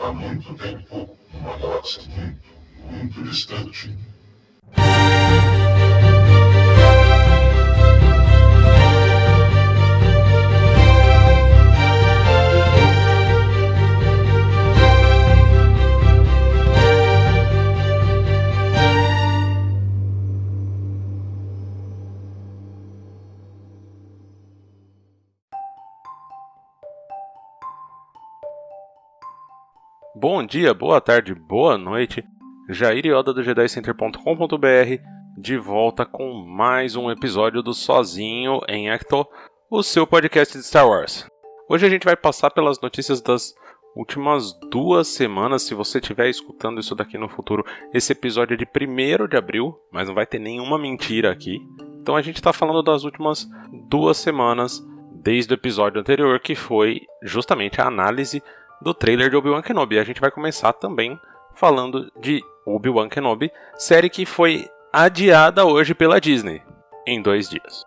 há muito tempo, numa galáxia muito, muito distante. Bom dia, boa tarde, boa noite. Jair Yoda do JediCenter.com.br de volta com mais um episódio do Sozinho em Acto, o seu podcast de Star Wars. Hoje a gente vai passar pelas notícias das últimas duas semanas. Se você estiver escutando isso daqui no futuro, esse episódio é de 1 de abril, mas não vai ter nenhuma mentira aqui. Então a gente está falando das últimas duas semanas, desde o episódio anterior, que foi justamente a análise do trailer de Obi-Wan Kenobi. A gente vai começar também falando de Obi-Wan Kenobi, série que foi adiada hoje pela Disney em dois dias.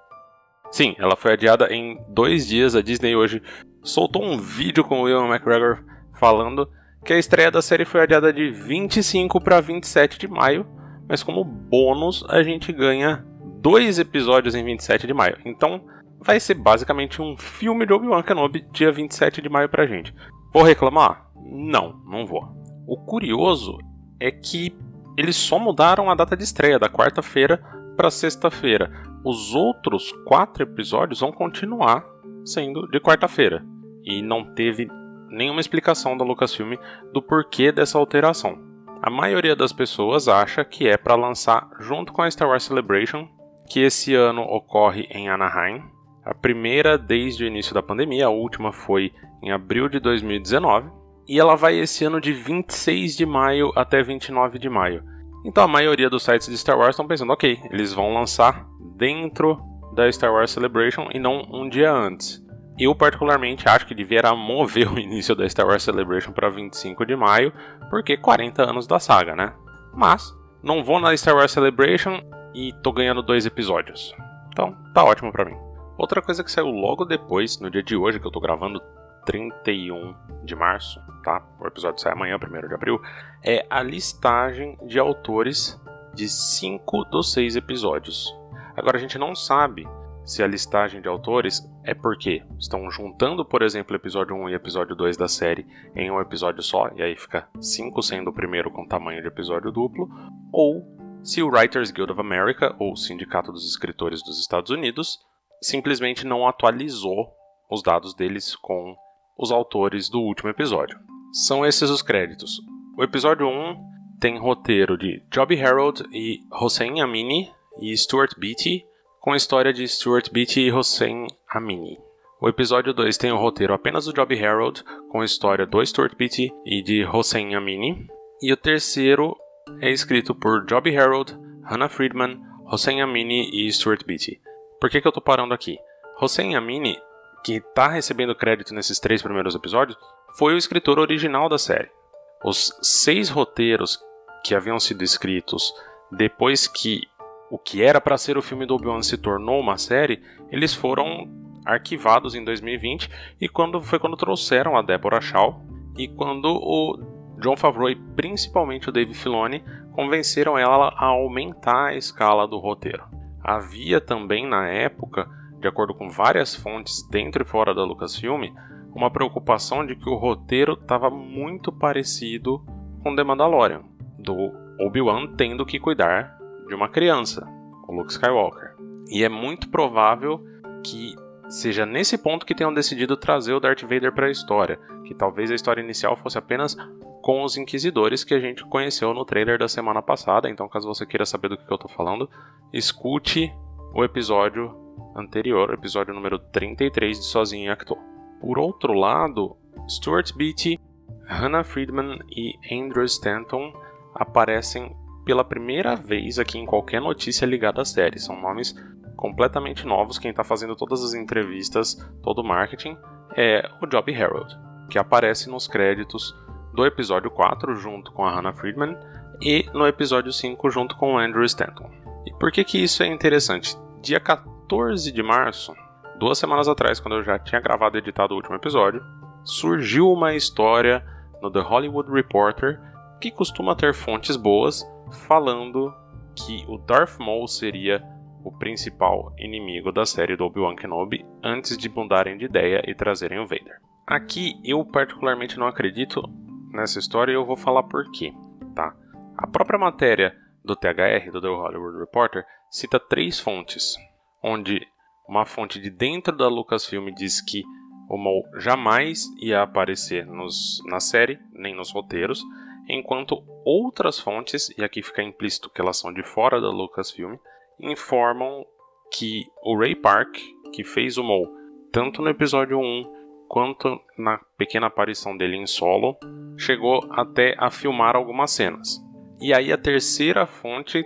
Sim, ela foi adiada em dois dias. A Disney hoje soltou um vídeo com o Will McGregor falando que a estreia da série foi adiada de 25 para 27 de maio, mas como bônus a gente ganha dois episódios em 27 de maio. Então vai ser basicamente um filme de Obi-Wan Kenobi dia 27 de maio pra gente. Vou reclamar? Não, não vou. O curioso é que eles só mudaram a data de estreia da quarta-feira para sexta-feira. Os outros quatro episódios vão continuar sendo de quarta-feira. E não teve nenhuma explicação da Lucasfilm do porquê dessa alteração. A maioria das pessoas acha que é para lançar junto com a Star Wars Celebration, que esse ano ocorre em Anaheim, a primeira desde o início da pandemia, a última foi em abril de 2019, e ela vai esse ano de 26 de maio até 29 de maio. Então a maioria dos sites de Star Wars estão pensando, ok, eles vão lançar dentro da Star Wars Celebration e não um dia antes. Eu particularmente acho que deveria mover o início da Star Wars Celebration para 25 de maio, porque 40 anos da saga, né? Mas não vou na Star Wars Celebration e tô ganhando dois episódios. Então, tá ótimo para mim. Outra coisa que saiu logo depois, no dia de hoje, que eu tô gravando 31 de março, tá? O episódio sai amanhã, 1 de abril, é a listagem de autores de 5 dos 6 episódios. Agora a gente não sabe se a listagem de autores é porque estão juntando, por exemplo, episódio 1 e episódio 2 da série em um episódio só, e aí fica 5 sendo o primeiro com tamanho de episódio duplo, ou se o Writers Guild of America, ou Sindicato dos Escritores dos Estados Unidos, simplesmente não atualizou os dados deles com os autores do último episódio. São esses os créditos. O episódio 1 tem roteiro de Joby Harold e Hossein Amini e Stuart Beatty, com a história de Stuart Beatty e Hossein Amini. O episódio 2 tem o roteiro apenas do Joby Harold, com a história do Stuart Beatty e de Hossein Amini. E o terceiro é escrito por Joby Harold, Hannah Friedman, Hossein Amini e Stuart Beatty. Por que, que eu estou parando aqui? Hossein Amini, que está recebendo crédito nesses três primeiros episódios, foi o escritor original da série. Os seis roteiros que haviam sido escritos depois que o que era para ser o filme do Obi-Wan se tornou uma série, eles foram arquivados em 2020 e quando foi quando trouxeram a Deborah Shaw e quando o John Favreau e principalmente o Dave Filoni convenceram ela a aumentar a escala do roteiro. Havia também na época, de acordo com várias fontes dentro e fora da Lucasfilm, uma preocupação de que o roteiro estava muito parecido com The Mandalorian, do Obi-Wan tendo que cuidar de uma criança, o Luke Skywalker. E é muito provável que seja nesse ponto que tenham decidido trazer o Darth Vader para a história, que talvez a história inicial fosse apenas com os Inquisidores que a gente conheceu no trailer da semana passada. Então, caso você queira saber do que eu estou falando, escute o episódio anterior, episódio número 33 de Sozinho em Actor. Por outro lado, Stuart Beatty, Hannah Friedman e Andrew Stanton aparecem pela primeira vez aqui em qualquer notícia ligada à série. São nomes completamente novos. Quem está fazendo todas as entrevistas, todo o marketing, é o Joby Harold, que aparece nos créditos do episódio 4 junto com a Hannah Friedman e no episódio 5 junto com o Andrew Stanton. E por que que isso é interessante? Dia 14 de março, duas semanas atrás, quando eu já tinha gravado e editado o último episódio, surgiu uma história no The Hollywood Reporter, que costuma ter fontes boas falando que o Darth Maul seria o principal inimigo da série do Obi-Wan Kenobi antes de mudarem de ideia e trazerem o Vader. Aqui eu particularmente não acredito nessa história e eu vou falar por quê, tá? A própria matéria do THR, do The Hollywood Reporter, cita três fontes, onde uma fonte de dentro da Lucasfilm diz que o Maul jamais ia aparecer nos, na série, nem nos roteiros, enquanto outras fontes, e aqui fica implícito que elas são de fora da Lucasfilm, informam que o Ray Park, que fez o Maul tanto no episódio 1 quanto na pequena aparição dele em solo, chegou até a filmar algumas cenas. E aí a terceira fonte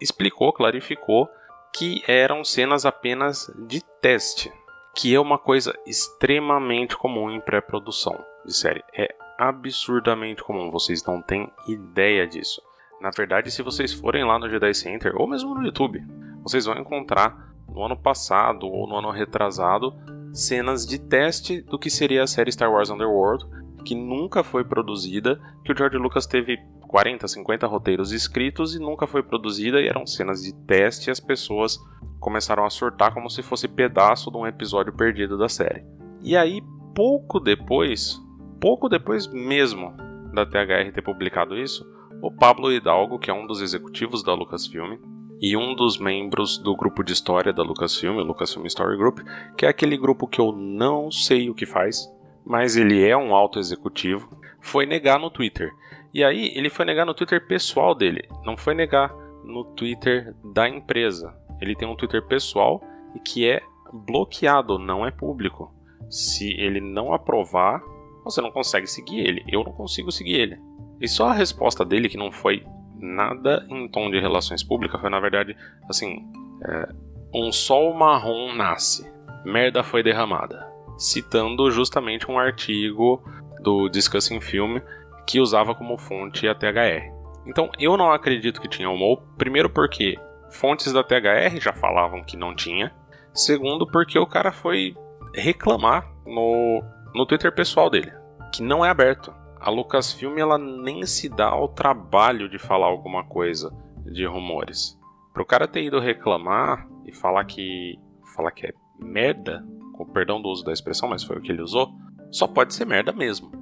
explicou, clarificou que eram cenas apenas de teste, que é uma coisa extremamente comum em pré-produção de série. É absurdamente comum, vocês não têm ideia disso. Na verdade, se vocês forem lá no Jedi Center ou mesmo no YouTube, vocês vão encontrar no ano passado ou no ano retrasado cenas de teste do que seria a série Star Wars Underworld, que nunca foi produzida, que o George Lucas teve 40, 50 roteiros escritos e nunca foi produzida, e eram cenas de teste e as pessoas começaram a surtar como se fosse pedaço de um episódio perdido da série. E aí, pouco depois, pouco depois mesmo da THR ter publicado isso, o Pablo Hidalgo, que é um dos executivos da Lucasfilm e um dos membros do grupo de história da Lucasfilm, o Lucasfilm Story Group, que é aquele grupo que eu não sei o que faz, mas ele é um alto executivo, foi negar no Twitter. E aí ele foi negar no Twitter pessoal dele, não foi negar no Twitter da empresa. Ele tem um Twitter pessoal que é bloqueado, não é público. Se ele não aprovar, você não consegue seguir ele. Eu não consigo seguir ele. E só a resposta dele, que não foi nada em tom de relações públicas, foi na verdade assim: é, um sol marrom nasce, merda foi derramada. Citando justamente um artigo do Discussing Film que usava como fonte a THR. Então eu não acredito que tinha o primeiro porque fontes da THR já falavam que não tinha, segundo porque o cara foi reclamar no, no Twitter pessoal dele que não é aberto. A Lucasfilm ela nem se dá ao trabalho de falar alguma coisa de rumores. Para o cara ter ido reclamar e falar que falar que é merda, com perdão do uso da expressão, mas foi o que ele usou, só pode ser merda mesmo.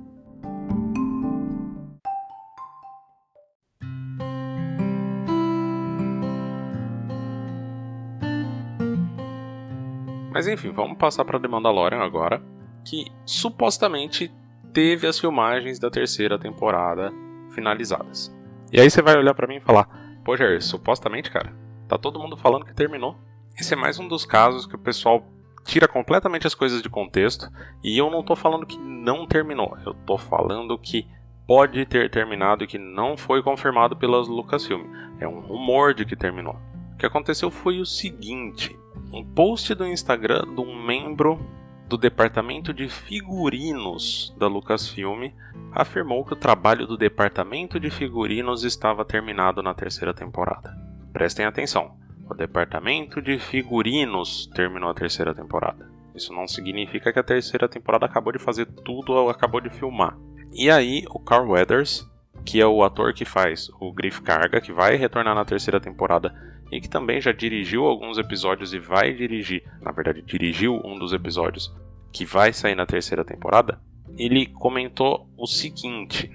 Mas enfim, vamos passar para The Mandalorian agora, que supostamente teve as filmagens da terceira temporada finalizadas. E aí você vai olhar para mim e falar: Pô, Jair, supostamente, cara, tá todo mundo falando que terminou. Esse é mais um dos casos que o pessoal tira completamente as coisas de contexto e eu não tô falando que não terminou, eu tô falando que pode ter terminado e que não foi confirmado pelas Lucasfilm. É um rumor de que terminou. O que aconteceu foi o seguinte: um post do Instagram de um membro do departamento de figurinos da Lucasfilm afirmou que o trabalho do departamento de figurinos estava terminado na terceira temporada. Prestem atenção, o departamento de figurinos terminou a terceira temporada. Isso não significa que a terceira temporada acabou de fazer tudo ou acabou de filmar. E aí, o Carl Weathers, que é o ator que faz o Griff Carga, que vai retornar na terceira temporada e que também já dirigiu alguns episódios e vai dirigir, na verdade, dirigiu um dos episódios que vai sair na terceira temporada, ele comentou o seguinte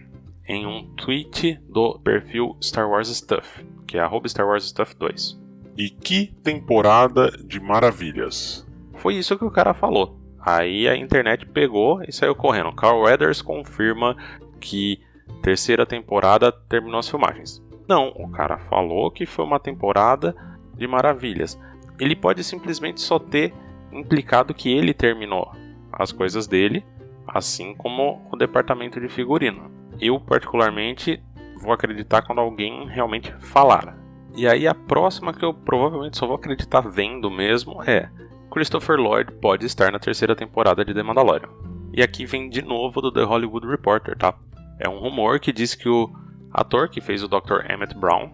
em um tweet do perfil Star Wars Stuff, que é Star Wars Stuff 2. E que temporada de maravilhas! Foi isso que o cara falou. Aí a internet pegou e saiu correndo. Carl Weathers confirma que terceira temporada terminou as filmagens. Não, o cara falou que foi uma temporada de maravilhas. Ele pode simplesmente só ter implicado que ele terminou as coisas dele, assim como o departamento de figurino. Eu, particularmente, vou acreditar quando alguém realmente falar. E aí a próxima que eu provavelmente só vou acreditar vendo mesmo é Christopher Lloyd pode estar na terceira temporada de The Mandalorian. E aqui vem de novo do The Hollywood Reporter, tá? É um rumor que diz que o ator que fez o Dr. Emmett Brown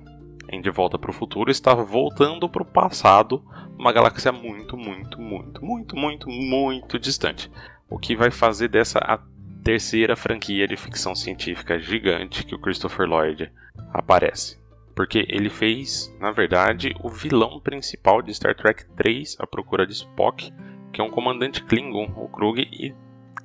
em De Volta para o Futuro está voltando para o passado, uma galáxia muito, muito, muito, muito, muito, muito distante. O que vai fazer dessa a terceira franquia de ficção científica gigante que o Christopher Lloyd aparece. Porque ele fez, na verdade, o vilão principal de Star Trek 3, A Procura de Spock, que é um comandante Klingon, o Krug, e,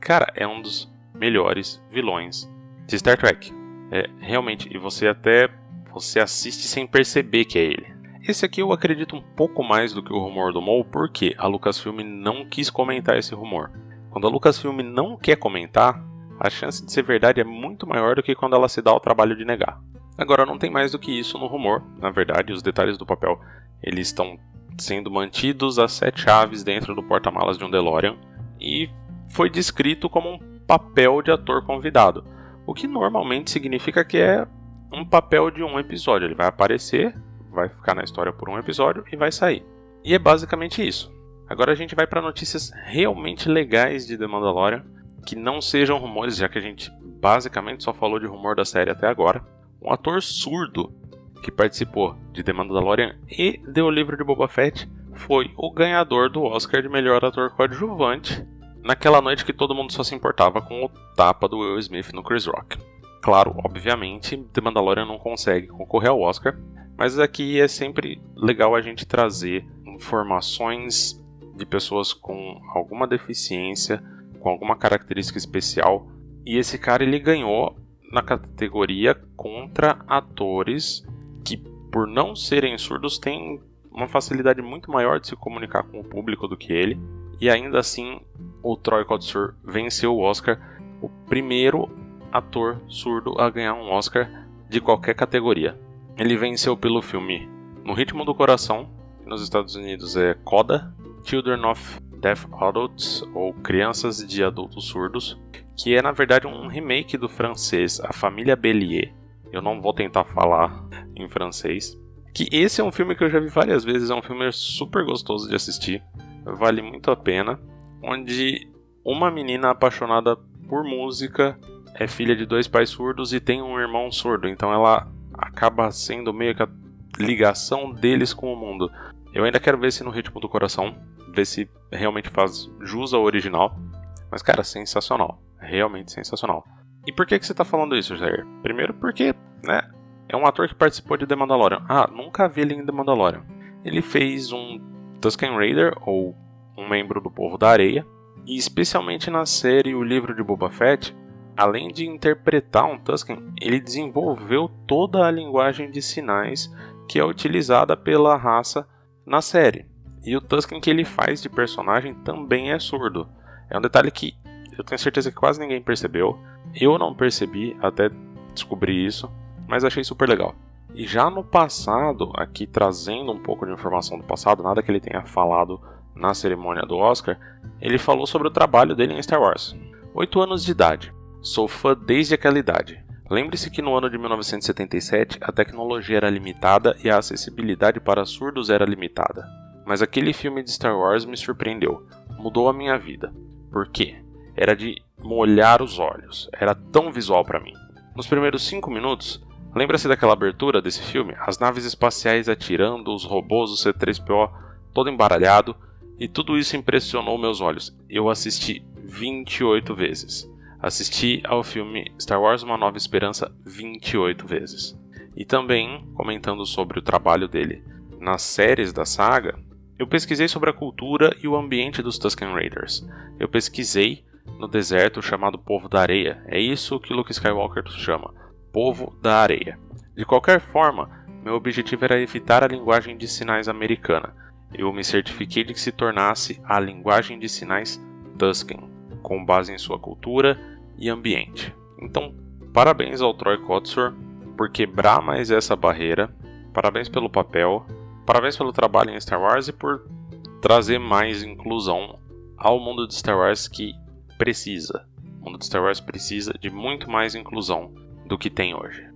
cara, é um dos melhores vilões de Star Trek. É, realmente, e você até você assiste sem perceber que é ele. Esse aqui eu acredito um pouco mais do que o rumor do Mole, porque a Lucasfilm não quis comentar esse rumor. Quando a Lucasfilm não quer comentar, a chance de ser verdade é muito maior do que quando ela se dá o trabalho de negar. Agora não tem mais do que isso no rumor. Na verdade, os detalhes do papel eles estão sendo mantidos a sete chaves dentro do porta-malas de um DeLorean e foi descrito como um papel de ator convidado, o que normalmente significa que é um papel de um episódio. Ele vai aparecer, vai ficar na história por um episódio e vai sair. E é basicamente isso. Agora a gente vai para notícias realmente legais de The Mandalorian, que não sejam rumores, já que a gente basicamente só falou de rumor da série até agora. Um ator surdo que participou de The Mandalorian e de O Livro de Boba Fett foi o ganhador do Oscar de melhor ator coadjuvante naquela noite que todo mundo só se importava com o tapa do Will Smith no Chris Rock. Claro, obviamente, The Mandalorian não consegue concorrer ao Oscar, mas aqui é sempre legal a gente trazer informações de pessoas com alguma deficiência, com alguma característica especial. E esse cara ele ganhou na categoria contra atores que, por não serem surdos, têm uma facilidade muito maior de se comunicar com o público do que ele. E ainda assim, o Troy Kotsur venceu o Oscar, o primeiro ator surdo a ganhar um Oscar de qualquer categoria. Ele venceu pelo filme No Ritmo do Coração, que nos Estados Unidos é Coda, Children of Deaf Adults, ou Crianças de Adultos Surdos, que é na verdade um remake do francês A Família Bélier. Eu não vou tentar falar em francês. Que esse é um filme que eu já vi várias vezes, é um filme super gostoso de assistir, vale muito a pena. Onde uma menina apaixonada por música é filha de dois pais surdos e tem um irmão surdo, então ela acaba sendo meio que a ligação deles com o mundo. Eu ainda quero ver se no ritmo do coração ver se realmente faz jus ao original. Mas, cara, sensacional. Realmente sensacional. E por que, que você tá falando isso, Jair? Primeiro porque, né, é um ator que participou de The Mandalorian. Ah, nunca vi ele em The Mandalorian. Ele fez um Tusken Raider, ou um membro do Povo da Areia. E especialmente na série O Livro de Boba Fett, além de interpretar um Tusken, ele desenvolveu toda a linguagem de sinais que é utilizada pela raça na série. E o Tusken que ele faz de personagem também é surdo. É um detalhe que eu tenho certeza que quase ninguém percebeu. Eu não percebi até descobrir isso, mas achei super legal. E já no passado, aqui trazendo um pouco de informação do passado, nada que ele tenha falado na cerimônia do Oscar, ele falou sobre o trabalho dele em Star Wars. 8 anos de idade. Sou fã desde aquela idade. Lembre-se que no ano de 1977 a tecnologia era limitada e a acessibilidade para surdos era limitada. Mas aquele filme de Star Wars me surpreendeu, mudou a minha vida. Por quê? Era de molhar os olhos, era tão visual para mim. Nos primeiros 5 minutos, lembra-se daquela abertura desse filme? As naves espaciais atirando, os robôs, o C3PO todo embaralhado, e tudo isso impressionou meus olhos. Eu assisti 28 vezes. Assisti ao filme Star Wars Uma Nova Esperança 28 vezes. E também, comentando sobre o trabalho dele nas séries da saga, eu pesquisei sobre a cultura e o ambiente dos Tusken Raiders. Eu pesquisei no deserto chamado Povo da Areia. É isso que Luke Skywalker chama, Povo da Areia. De qualquer forma, meu objetivo era evitar a linguagem de sinais americana. Eu me certifiquei de que se tornasse a linguagem de sinais Tusken, com base em sua cultura e ambiente. Então, parabéns ao Troy Kotsur por quebrar mais essa barreira. Parabéns pelo papel. Parabéns pelo trabalho em Star Wars e por trazer mais inclusão ao mundo de Star Wars que precisa. O mundo de Star Wars precisa de muito mais inclusão do que tem hoje.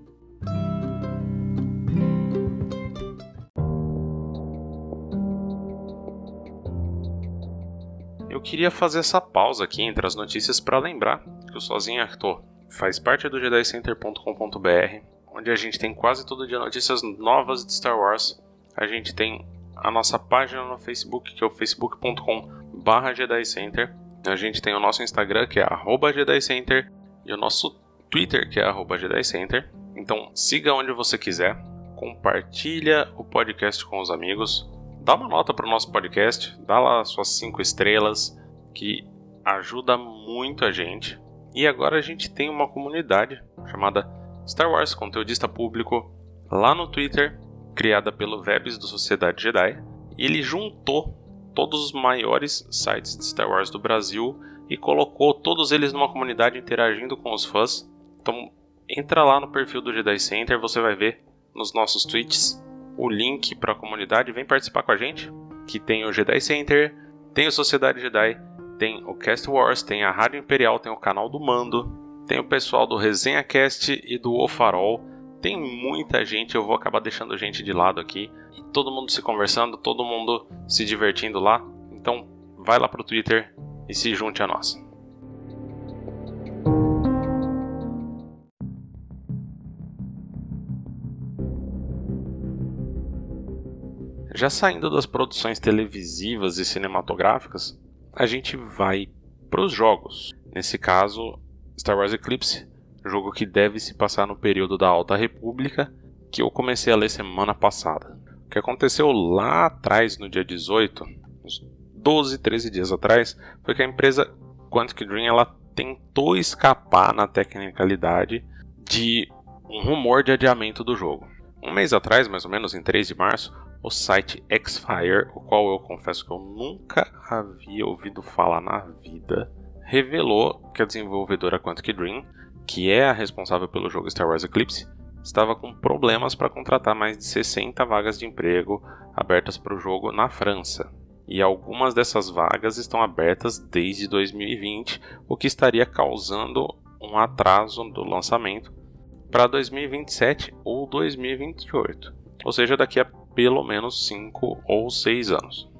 Eu queria fazer essa pausa aqui entre as notícias para lembrar o Sozinho Arthur faz parte do JediCenter.com.br, onde a gente tem quase todo dia notícias novas de Star Wars a gente tem a nossa página no Facebook, que é o facebook.com barra Jedi Center. A gente tem o nosso Instagram, que é @gedicenter, e o nosso Twitter, que é @gedicenter. Então, siga onde você quiser, compartilha o podcast com os amigos, dá uma nota para o nosso podcast, dá lá suas cinco estrelas, que ajuda muito a gente. E agora a gente tem uma comunidade chamada Star Wars Conteudista Público lá no Twitter, criada pelo Vebs do Sociedade Jedi. E ele juntou todos os maiores sites de Star Wars do Brasil e colocou todos eles numa comunidade interagindo com os fãs. Então entra lá no perfil do Jedi Center, você vai ver nos nossos tweets o link para a comunidade, vem participar com a gente, que tem o Jedi Center, tem o Sociedade Jedi, tem o Cast Wars, tem a Rádio Imperial, tem o canal do Mando, tem o pessoal do Resenha Cast e do O Farol. Tem muita gente, eu vou acabar deixando gente de lado aqui. E todo mundo se conversando, todo mundo se divertindo lá. Então, vai lá pro Twitter e se junte a nós. Já saindo das produções televisivas e cinematográficas, a gente vai para os jogos. Nesse caso, Star Wars Eclipse, jogo que deve se passar no período da Alta República, que eu comecei a ler semana passada. O que aconteceu lá atrás, no dia 18, uns 12, 13 dias atrás, foi que a empresa Quantic Dream ela tentou escapar na tecnicalidade de um rumor de adiamento do jogo. Um mês atrás, mais ou menos em 3 de março, o site Xfire, o qual eu confesso que eu nunca havia ouvido falar na vida, revelou que a desenvolvedora Quantic Dream, que é a responsável pelo jogo Star Wars Eclipse, estava com problemas para contratar mais de 60 vagas de emprego abertas para o jogo na França. E algumas dessas vagas estão abertas desde 2020, o que estaria causando um atraso do lançamento para 2027 ou 2028, ou seja, daqui a pelo menos 5 ou 6 anos.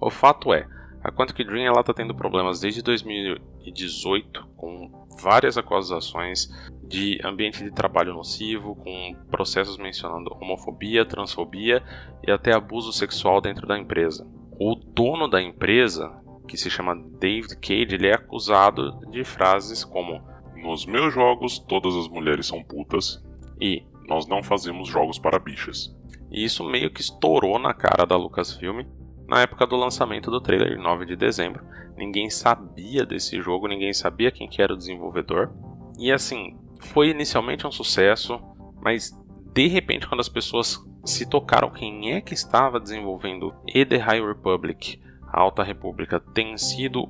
O fato é, a Quantic Dream está tendo problemas desde 2018 com várias acusações de ambiente de trabalho nocivo, com processos mencionando homofobia, transfobia e até abuso sexual dentro da empresa. O dono da empresa, que se chama David Cage, ele é acusado de frases como Nos meus jogos todas as mulheres são putas e nós não fazemos jogos para bichas. E isso meio que estourou na cara da Lucasfilm na época do lançamento do trailer, 9 de dezembro. Ninguém sabia desse jogo, ninguém sabia quem que era o desenvolvedor. E assim, foi inicialmente um sucesso, mas de repente quando as pessoas se tocaram quem é que estava desenvolvendo e The High Republic, a Alta República, tem sido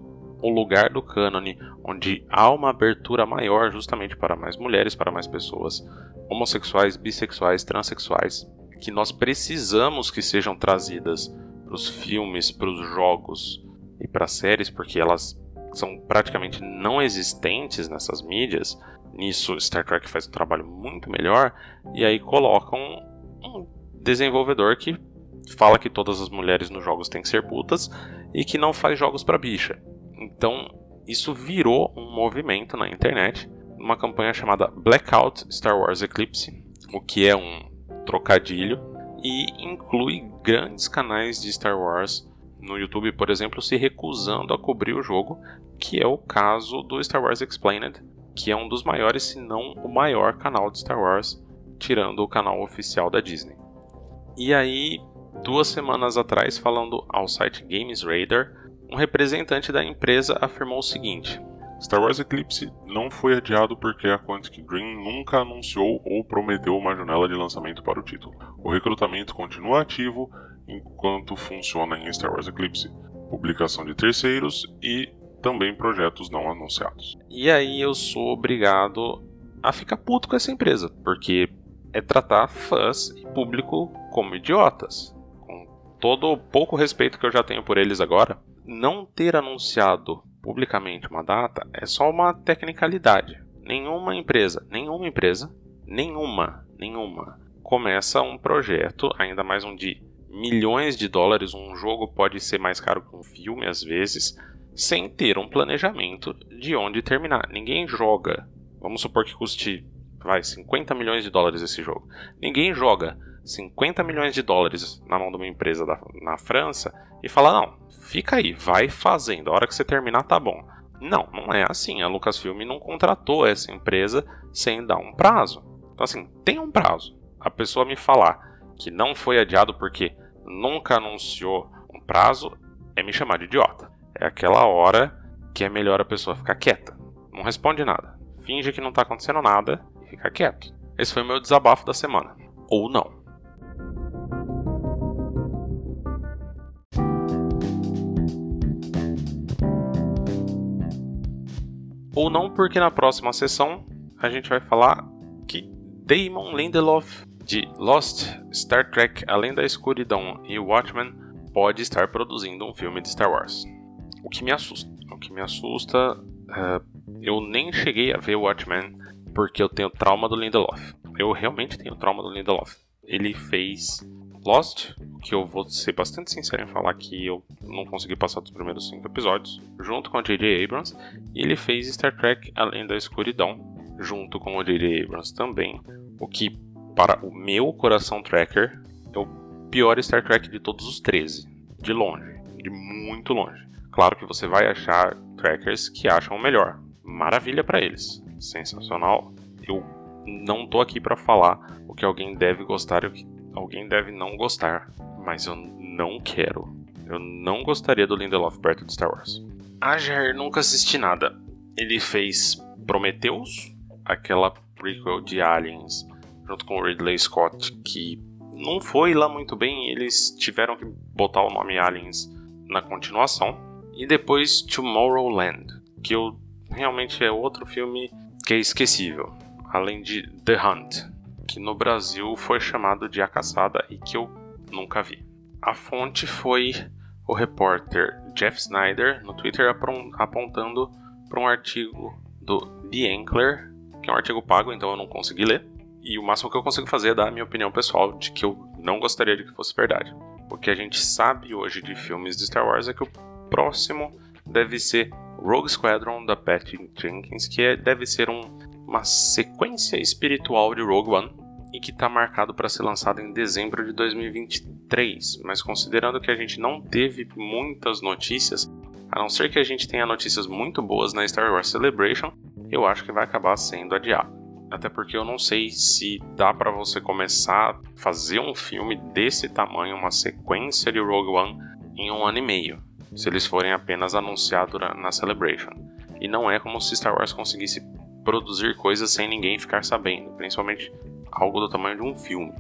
o lugar do cânone onde há uma abertura maior justamente para mais mulheres, para mais pessoas homossexuais, bissexuais, transexuais que nós precisamos que sejam trazidas para os filmes, para os jogos e para as séries, porque elas são praticamente não existentes nessas mídias. Nisso, Star Trek faz um trabalho muito melhor. E aí colocam um desenvolvedor que fala que todas as mulheres nos jogos têm que ser putas e que não faz jogos para bicha. Então, isso virou um movimento na internet, uma campanha chamada Blackout Star Wars Eclipse, o que é um trocadilho e inclui grandes canais de Star Wars no YouTube, por exemplo, se recusando a cobrir o jogo, que é o caso do Star Wars Explained, que é um dos maiores, se não o maior canal de Star Wars, tirando o canal oficial da Disney. E aí, duas semanas atrás, falando ao site Games Radar, um representante da empresa afirmou o seguinte: Star Wars Eclipse não foi adiado porque a Quantic Dream nunca anunciou ou prometeu uma janela de lançamento para o título. O recrutamento continua ativo enquanto funciona em Star Wars Eclipse, publicação de terceiros e também projetos não anunciados. E aí eu sou obrigado a ficar puto com essa empresa, porque é tratar fãs e público como idiotas. Com todo o pouco respeito que eu já tenho por eles agora, não ter anunciado publicamente uma data é só uma tecnicalidade. Nenhuma empresa, nenhuma empresa, nenhuma, nenhuma começa um projeto, ainda mais um de milhões de dólares, um jogo pode ser mais caro que um filme às vezes, sem ter um planejamento de onde terminar. Ninguém joga, vamos supor que custe vai 50 milhões de dólares esse jogo. Ninguém joga 50 milhões de dólares na mão de uma empresa da, na França e falar: não, fica aí, vai fazendo, a hora que você terminar tá bom. Não, não é assim. A Lucasfilm não contratou essa empresa sem dar um prazo. Então, assim, tem um prazo. A pessoa me falar que não foi adiado porque nunca anunciou um prazo é me chamar de idiota. É aquela hora que é melhor a pessoa ficar quieta. Não responde nada. Finge que não tá acontecendo nada e fica quieto. Esse foi o meu desabafo da semana. Ou não. Ou não, porque na próxima sessão a gente vai falar que Damon Lindelof de Lost, Star Trek Além da Escuridão e Watchmen pode estar produzindo um filme de Star Wars. O que me assusta. O que me assusta, uh, eu nem cheguei a ver Watchmen porque eu tenho trauma do Lindelof. Eu realmente tenho trauma do Lindelof. Ele fez Lost, que eu vou ser bastante sincero em falar que eu não consegui passar dos primeiros cinco episódios, junto com o J.J. Abrams, e ele fez Star Trek Além da Escuridão, junto com o J.J. Abrams também, o que, para o meu coração tracker, é o pior Star Trek de todos os 13, de longe, de muito longe. Claro que você vai achar trackers que acham o melhor, maravilha para eles, sensacional. Eu não tô aqui para falar o que alguém deve gostar e o que alguém deve não gostar, mas eu não quero. Eu não gostaria do Lindelof perto de Star Wars. Ager nunca assisti nada. Ele fez Prometheus, aquela prequel de Aliens, junto com Ridley Scott, que não foi lá muito bem. Eles tiveram que botar o nome Aliens na continuação. E depois Tomorrowland, que eu, realmente é outro filme que é esquecível, além de The Hunt, que no Brasil foi chamado de A Caçada e que eu nunca vi. A fonte foi o repórter Jeff Snyder no Twitter apontando para um artigo do The Ankler, que é um artigo pago, então eu não consegui ler. E o máximo que eu consigo fazer é dar a minha opinião pessoal de que eu não gostaria de que fosse verdade. O que a gente sabe hoje de filmes de Star Wars é que o próximo deve ser Rogue Squadron da Patty Jenkins, que é, deve ser um uma sequência espiritual de Rogue One e que está marcado para ser lançado em dezembro de 2023. Mas considerando que a gente não teve muitas notícias, a não ser que a gente tenha notícias muito boas na Star Wars Celebration, eu acho que vai acabar sendo adiado. Até porque eu não sei se dá para você começar a fazer um filme desse tamanho, uma sequência de Rogue One, em um ano e meio, se eles forem apenas anunciados na Celebration. E não é como se Star Wars conseguisse produzir coisas sem ninguém ficar sabendo, principalmente algo do tamanho de um filme.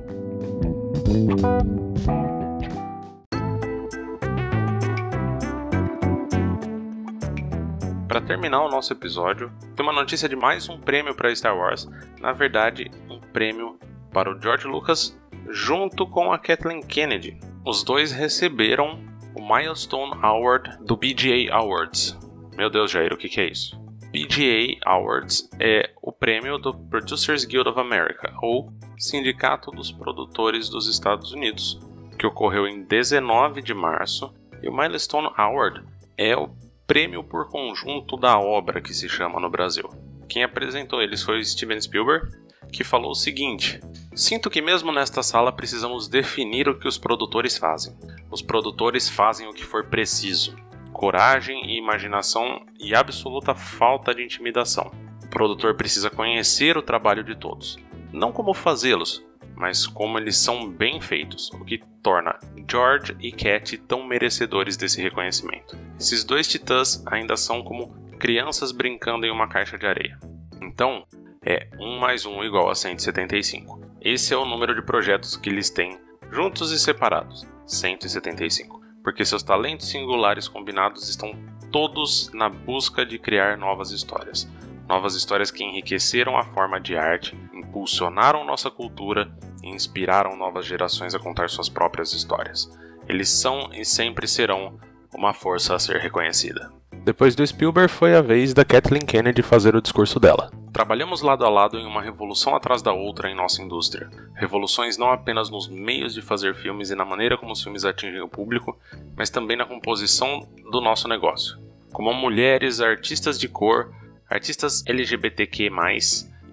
Para terminar o nosso episódio, tem uma notícia de mais um prêmio para Star Wars. Na verdade, um prêmio para o George Lucas junto com a Kathleen Kennedy. Os dois receberam o Milestone Award do BGA Awards. Meu Deus, Jair, o que, que é isso? PGA Awards é o prêmio do Producers Guild of America, ou Sindicato dos Produtores dos Estados Unidos, que ocorreu em 19 de março, e o Milestone Award é o prêmio por conjunto da obra que se chama no Brasil. Quem apresentou eles foi Steven Spielberg, que falou o seguinte: Sinto que mesmo nesta sala precisamos definir o que os produtores fazem. Os produtores fazem o que for preciso coragem e imaginação e absoluta falta de intimidação. O produtor precisa conhecer o trabalho de todos, não como fazê-los, mas como eles são bem feitos, o que torna George e Cat tão merecedores desse reconhecimento. Esses dois titãs ainda são como crianças brincando em uma caixa de areia. Então, é 1 mais 1 igual a 175. Esse é o número de projetos que eles têm, juntos e separados, 175 porque seus talentos singulares combinados estão todos na busca de criar novas histórias. Novas histórias que enriqueceram a forma de arte, impulsionaram nossa cultura e inspiraram novas gerações a contar suas próprias histórias. Eles são e sempre serão uma força a ser reconhecida. Depois do Spielberg, foi a vez da Kathleen Kennedy fazer o discurso dela. Trabalhamos lado a lado em uma revolução atrás da outra em nossa indústria. Revoluções não apenas nos meios de fazer filmes e na maneira como os filmes atingem o público, mas também na composição do nosso negócio. Como mulheres, artistas de cor, artistas LGBTQ,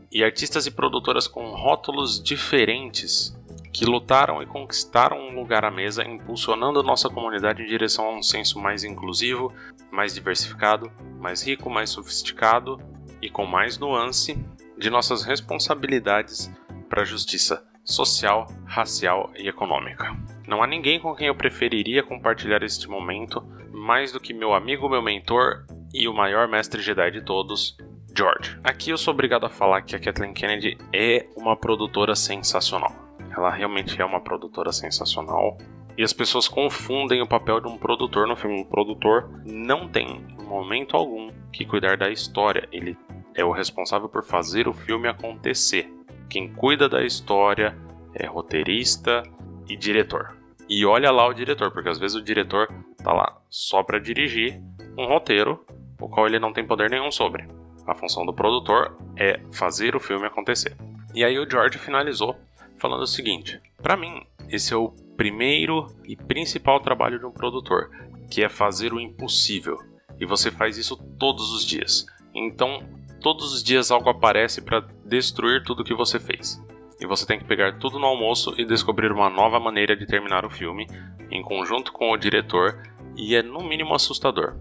e artistas e produtoras com rótulos diferentes que lutaram e conquistaram um lugar à mesa, impulsionando nossa comunidade em direção a um senso mais inclusivo, mais diversificado, mais rico, mais sofisticado e com mais nuance de nossas responsabilidades para a justiça social, racial e econômica. Não há ninguém com quem eu preferiria compartilhar este momento mais do que meu amigo, meu mentor e o maior mestre Jedi de todos, George. Aqui eu sou obrigado a falar que a Kathleen Kennedy é uma produtora sensacional. Ela realmente é uma produtora sensacional. E as pessoas confundem o papel de um produtor no filme. Um produtor não tem, em momento algum, que cuidar da história. Ele é o responsável por fazer o filme acontecer. Quem cuida da história é roteirista e diretor. E olha lá o diretor, porque às vezes o diretor tá lá só para dirigir um roteiro, o qual ele não tem poder nenhum sobre. A função do produtor é fazer o filme acontecer. E aí o George finalizou falando o seguinte: para mim, esse é o primeiro e principal trabalho de um produtor, que é fazer o impossível. E você faz isso todos os dias. Então, todos os dias algo aparece para destruir tudo que você fez. E você tem que pegar tudo no almoço e descobrir uma nova maneira de terminar o filme, em conjunto com o diretor, e é no mínimo assustador.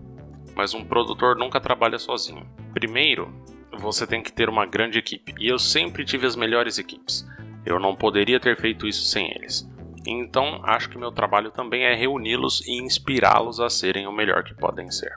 Mas um produtor nunca trabalha sozinho. Primeiro, você tem que ter uma grande equipe, e eu sempre tive as melhores equipes. Eu não poderia ter feito isso sem eles. Então, acho que meu trabalho também é reuni-los e inspirá-los a serem o melhor que podem ser.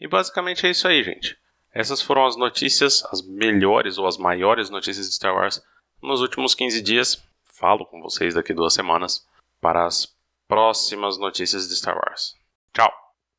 E basicamente é isso aí, gente. Essas foram as notícias, as melhores ou as maiores notícias de Star Wars nos últimos 15 dias. Falo com vocês daqui duas semanas para as próximas notícias de Star Wars. Tchau!